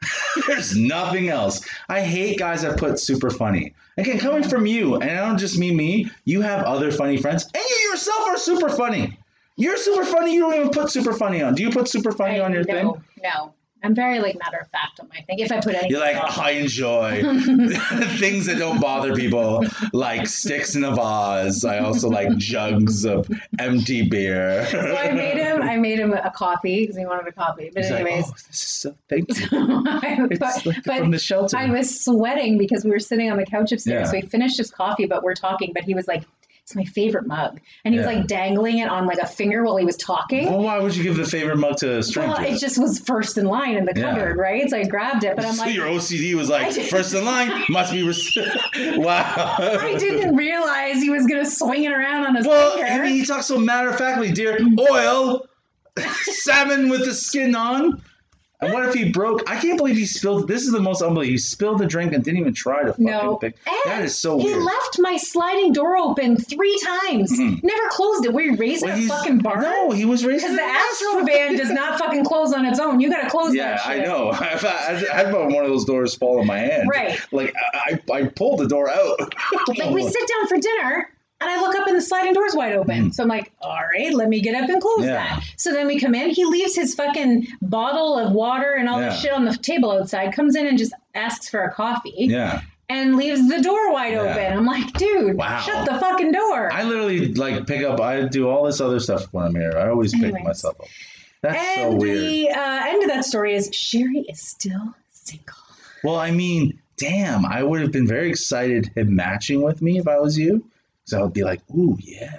There's nothing else. I hate guys that put super funny. Again, coming from you, and I don't just mean me, you have other funny friends, and you yourself are super funny. You're super funny. You don't even put super funny on. Do you put super funny I- on your no, thing? No, I'm very like matter of fact on my thing. If I put anything, You're like, on. I enjoy things that don't bother people, like sticks in a vase. I also like jugs of empty beer. so I made him. I made him a coffee because he wanted a coffee. But He's like, anyways, oh, this is so, thank you. It's but, like but from the shelter. I was sweating because we were sitting on the couch upstairs. Yeah. So he finished his coffee, but we're talking. But he was like, "It's my favorite mug," and he was Yeah. like dangling it on like a finger while he was talking. well, why would you give the favorite mug to a stranger? Well, it just was first in line in the Yeah. cupboard, right? So I grabbed it, but I'm so like, your OCD was I like, did- first in line, must be. Res- wow. I didn't realize he was gonna swing it around on his Well, finger. I mean, he talks so matter of factly, dear. Oil, salmon with the skin on. And what if he broke? I can't believe he spilled. This is the most unbelievable. He spilled the drink and didn't even try to fucking no, pick. and That is so he weird. He left my sliding door open three times. Mhm. Never closed it. Were you raising Well, a fucking barn? No, he was raising Because the Astro van does not fucking close on its own. You gotta close Yeah, I know. I've, I've had one of those doors fall in my hand. Right. Like I, I I pulled the door out. Like we sit down for dinner and I look up and the sliding door's wide open. So I'm like, all right, let me get up and close Mm. Yeah. that. So then we come in. He leaves his fucking bottle of water and all Yeah. this shit on the table outside, comes in and just asks for a coffee yeah. and leaves the door wide Yeah. open. I'm like, dude, Wow. shut the fucking door. I literally like pick up. I do all this other stuff when I'm here. I always pick Anyways. myself up. That's so and weird. the uh, end of that story is Sherry is still single. Well, I mean, damn, I would have been very excited him matching with me if I was you. Because I would be like, ooh, yeah.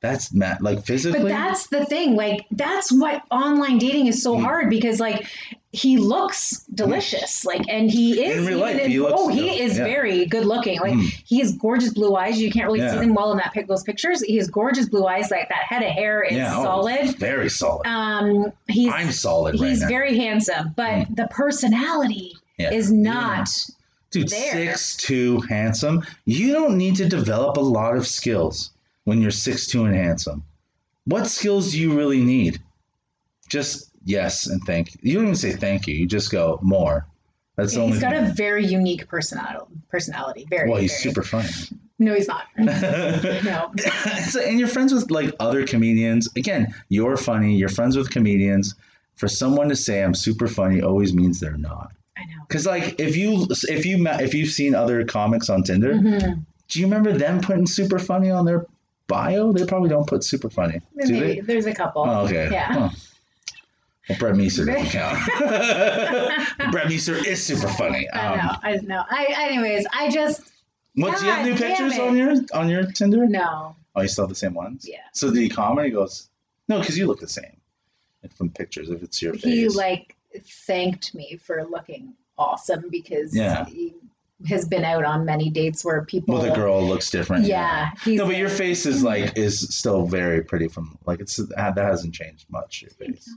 That's ma- like physically. But that's the thing. Like, that's what online dating is so Mm. hard because, like, he looks delicious. Like, and he is. In real life, in- he looks oh, he is Yeah. very good looking. Like, Mm. he has gorgeous blue eyes. You can't really Yeah. see them well in that pic, those pictures. He has gorgeous blue eyes. Like, that head of hair is yeah, oh, solid. very solid. Um, he's I'm solid right he's now. very handsome, but Mm. the personality is not. Dude, there. six two, handsome. You don't need to develop a lot of skills when you're six two and handsome. What skills do you really need? Just yes and thank you. You don't even say thank you. You just go more. That's the only. He's got thing. a very unique personality. Personality. Very. well, he's very- super funny. No, he's not. no. so, and you're friends with like other comedians. Again, you're funny. You're friends with comedians. For someone to say I'm super funny always means they're not. I know. Because like if you if you if you've seen other comics on Tinder, Mhm. do you remember them putting super funny on their bio? They probably don't put super funny. Do they? there's a couple. Oh, okay. Yeah. Huh. Well, Brett Meeser doesn't count. Brett Meeser is super funny. I Um, know. I know. I. Anyways, I just What do you have God new pictures it. on your on your Tinder? no. Oh, you still have the same ones? Yeah. So the he comment? Goes, no, because you look the same like, from pictures. If it's your face, He like thanked me for looking awesome because Yeah. he has been out on many dates where people. well, the girl looks different. Yeah. He's No, but your face is like is still very pretty from like it's that hasn't changed much. Your face.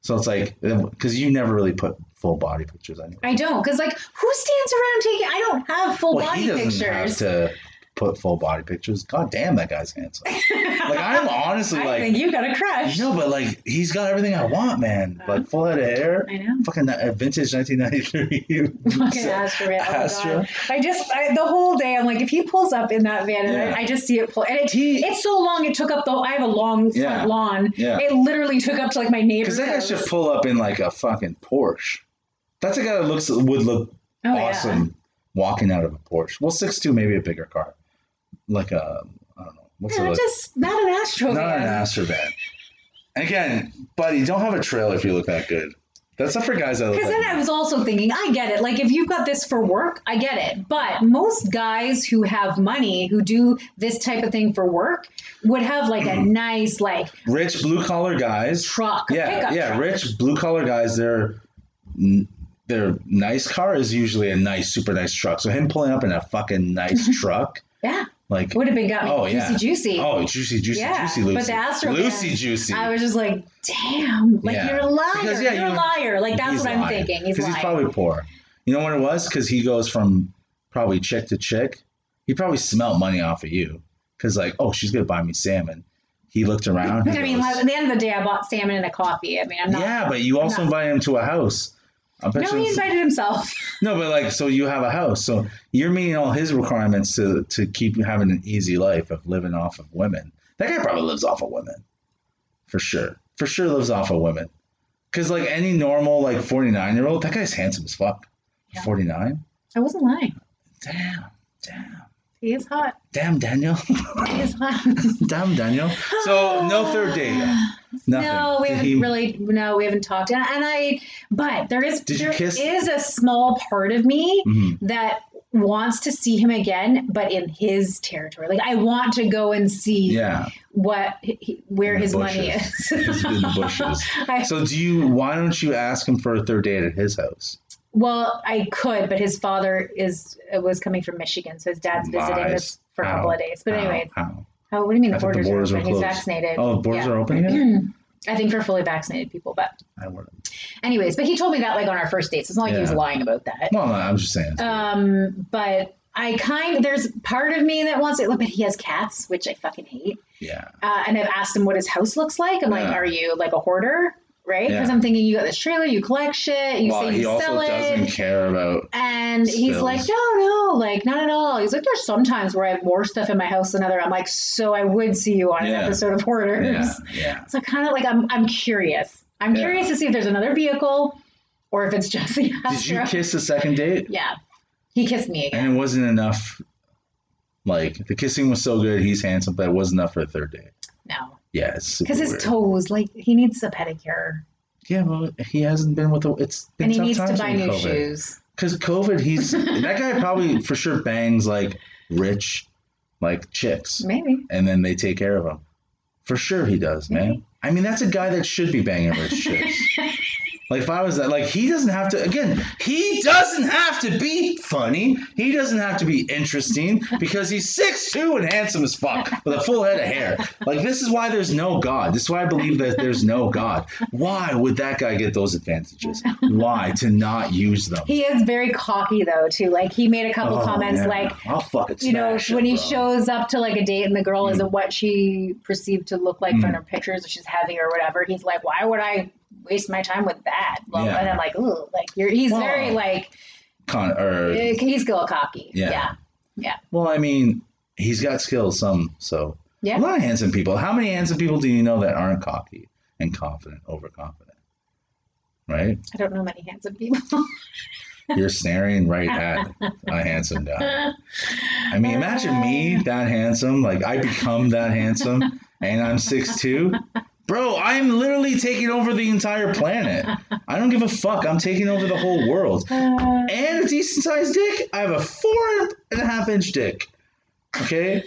So it's like because you never really put full body pictures anyway. I don't, because like, who stands around taking? I don't have full well, body pictures. have to put full body pictures. God damn, that guy's handsome. Like I'm honestly I like, think you got a crush. no, but like he's got everything I want, man. Like full head of hair, I know. fucking that uh, vintage 1993. Fucking Astro van. Oh Astro. I just I, the whole day I'm like, if he pulls up in that van, Yeah. I, I just see it pull, and it, He- it's so long. It took up the. I have a long front Yeah. lawn. Yeah. It literally took up to like my neighbor's. Because that guy house. should pull up in like a fucking Porsche. That's a guy that looks would look Oh, yeah. awesome walking out of a Porsche. Well, six two maybe a bigger car, like a I don't know what's Yeah, it like? just not an Astro Not van. an Astro van. Again, buddy, don't have a trailer if you look that good. That's not for guys that Because like then I was also thinking, I get it. Like, if you've got this for work, I get it. But most guys who have money, who do this type of thing for work, would have like a hmm. nice, like, rich blue collar guys. truck, Yeah, yeah, truck. rich blue collar guys. Their their nice car is usually a nice, super nice truck. So him pulling up in a fucking nice truck, Yeah, like would have been got me Oh, juicy, yeah. juicy. oh, juicy, juicy, Yeah, juicy, but Lucy, the Astro Lucy, juicy. I was just like, damn, like Yeah. you're a liar. Because, yeah, you're a liar. Like that's what I'm lying. thinking. He's lying. he's probably poor. You know what it was? Because he goes from probably chick to chick. He probably smelt money off of you. Because like, oh, she's gonna buy me salmon. He looked around. he I mean, goes, at the end of the day, I bought salmon and a coffee. I mean, I'm not. yeah, but you also not- invited him to a house. I bet no, you he invited himself. no, but like, so you have a house, so you're meeting all his requirements to to keep having an easy life of living off of women. That guy probably lives off of women, for sure. For sure, lives off of women. Because like any normal like 49 year old, that guy's handsome as fuck. Yeah. 49. I wasn't lying. Damn, damn, He is hot. damn, Daniel, He is hot. damn, Daniel. So no third date. Nothing. No, we haven't he- really. No, we haven't talked. And, and I, but there is Did you there kiss? is a small part of me Mhm. that wants to see him again, but in his territory. Like I want to go and see Yeah, what he, where his money is. In the bushes. I, So do you? Why don't you ask him for a third date at his house? Well, I could, but his father is was coming from Michigan, so his dad's visiting Lies. this for a couple of days. But How? anyway, How? oh, what do you mean I the borders, borders are open? He's closed. vaccinated. Oh, the borders Yeah. are open yet? I think for fully vaccinated people, but I wouldn't. anyways, but he told me that like on our first date, so it's not like he was Yeah. lying about that. Well, no, I'm just saying. Um, but I kind there's part of me that wants it. But he has cats, which I fucking hate. yeah. Uh, and I've asked him what his house looks like. I'm like, Yeah. are you like a hoarder? Right? Because Yeah. I'm thinking you got this trailer, you collect shit, you well, say he you also sell doesn't it. care about. And he's like, no, no, like not at all. He's like, there's sometimes where I have more stuff in my house than other. I'm like, so I would see you on Yeah. an episode of Hoarders. Yeah, yeah. So kind of like I'm, I'm curious. I'm curious to see if there's another vehicle, or if it's just the Did you kiss the second date? Yeah, he kissed me again. And it wasn't enough. Like the kissing was so good, he's handsome, but it wasn't enough for a third date. No, Yeah, it's because his weird. toes, like he needs a pedicure, Yeah, well, he hasn't been with the. It's been and he needs to buy new COVID. shoes. Because COVID, he's that guy probably for sure bangs like rich, like chicks, Maybe. and then they take care of him. For sure, he does, man. I mean, that's a guy that should be banging rich chicks. Like if I was that, like he doesn't have to. Again, he doesn't have to be funny. He doesn't have to be interesting because he's six two and handsome as fuck with a full head of hair. Like this is why there's no God. This is why I believe that there's no God. Why would that guy get those advantages? Why to not use them? He is very cocky though too. Like he made a couple Oh, comments yeah. like, I'll fucking you know, it, when he bro. shows up to like a date and the girl Mm. isn't what she perceived to look like from Mm. her pictures, or she's heavy or whatever. He's like, why would I waste my time with that. Well, Yeah. And I'm like, ooh, like you're. He's Well, very like Con or eh, he's a little cocky. Yeah. Yeah. well, I mean, he's got skills. Some so Yeah. a lot of handsome people. How many handsome people do you know that aren't cocky and confident, overconfident? Right? I don't know many handsome people. You're staring right at a handsome guy. I mean, imagine me uh. that handsome. Like I become that handsome, and I'm six 6'2". Bro, I'm literally taking over the entire planet. I don't give a fuck. I'm taking over the whole world. Uh, And a decent sized dick. I have a four and a half inch dick. Okay?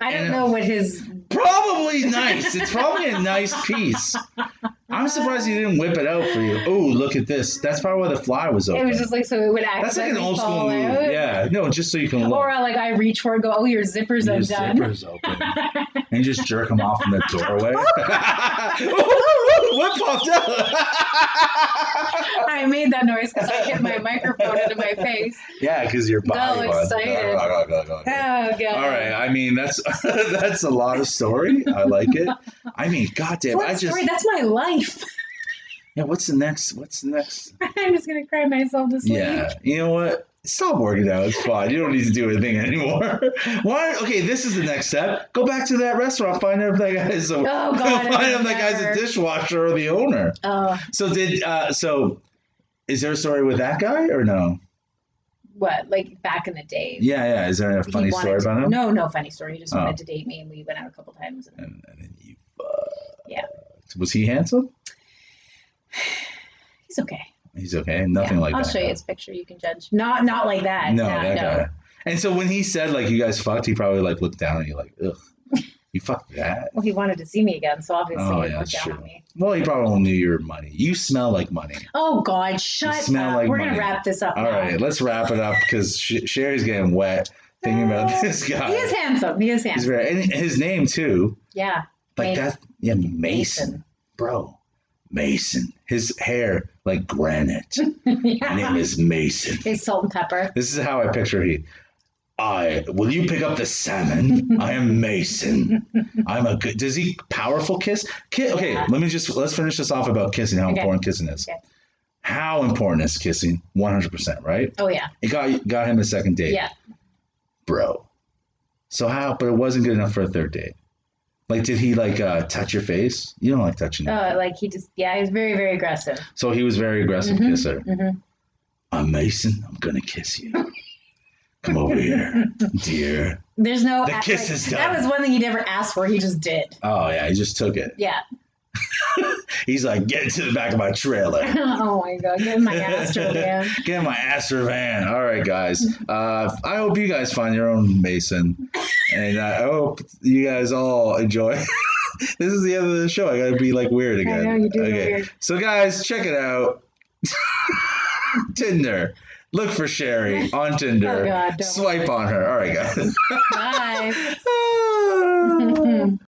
I don't And- know what his. Probably nice. It's probably a nice piece. I'm surprised he didn't whip it out for you. Oh, look at this. That's probably why the fly was open. It was just like so it would act. That's like an old school move. out. Yeah. No, just so you can look. Or uh, like I reach for it, and go, oh, your zipper's Your undone. zipper's open. and just jerk him off in the doorway. what popped out? I made that noise because I hit my microphone into my face. yeah, because your body. was- excited. Oh god. All right. I mean, that's that's a lot of story. I like it. I mean, goddamn. What I just story? That's my life. yeah. What's the next? What's the next? I'm just gonna cry myself to sleep. Yeah. You know what? Stop working out. It's fine. You don't need to do anything anymore. Why? Okay, this is the next step. Go back to that restaurant. Find out if that guy is a. Oh, God, find out if that guy's a dishwasher or the owner. Oh, So did uh so is there a story with that guy or no? what? Like back in the day. Yeah, yeah. Is there a funny story to- about him? No, no funny story. He just Oh. wanted to date me, and we went out a couple times. And And, and then you uh, Yeah. Was he handsome? he's okay. He's okay. Nothing Yeah, like I'll that. show you his picture. You can judge. Not, not like that. No, Nah, that no. guy. And so when he said like you guys fucked, he probably like looked down and you like, ugh, you fucked that. Well, he wanted to see me again, so obviously Oh, he yeah, looked down on me. Well, he probably knew your money. You smell like money. Oh God, shut smell up. like We're money. gonna wrap this up. All now. right, let's wrap it up because Sherry's getting wet thinking about uh, this guy. He is handsome. He is He's handsome. very, and his name too. yeah. Like Mason. that, yeah, Mason, bro, Mason. His hair like granite. My name is Mason. It's salt and pepper. This is how I picture he. I will you pick up the salmon? I am Mason. I'm a good. Does he powerful kiss? Ki- okay, Yeah. let me just let's finish this off about kissing. How Okay. important kissing is. Okay. How important is kissing? One hundred percent, right? Oh yeah. It got got him a second date, Yeah. bro. So how? But it wasn't good enough for a third date. Like, did he like uh, touch your face? You don't like touching. Oh, like he just yeah, he was very very aggressive. So he was very aggressive Mhm. kisser. Mhm. I'm Mason. I'm gonna kiss you. Come over here, dear. There's no The kiss is That was one thing he never asked for. He just did. Oh yeah, he just took it. Yeah. He's like, get to the back of my trailer. oh my god, give him my Astro man. Get in my Astro van. All right, guys. Uh, I hope you guys find your own Mason, and I hope you guys all enjoy. this is the end of the show. I gotta be like weird again. I know you do okay. weird. So guys, check it out. Tinder. Look for Sherry on Tinder. Oh, God. Swipe on her. All right, guys. Bye.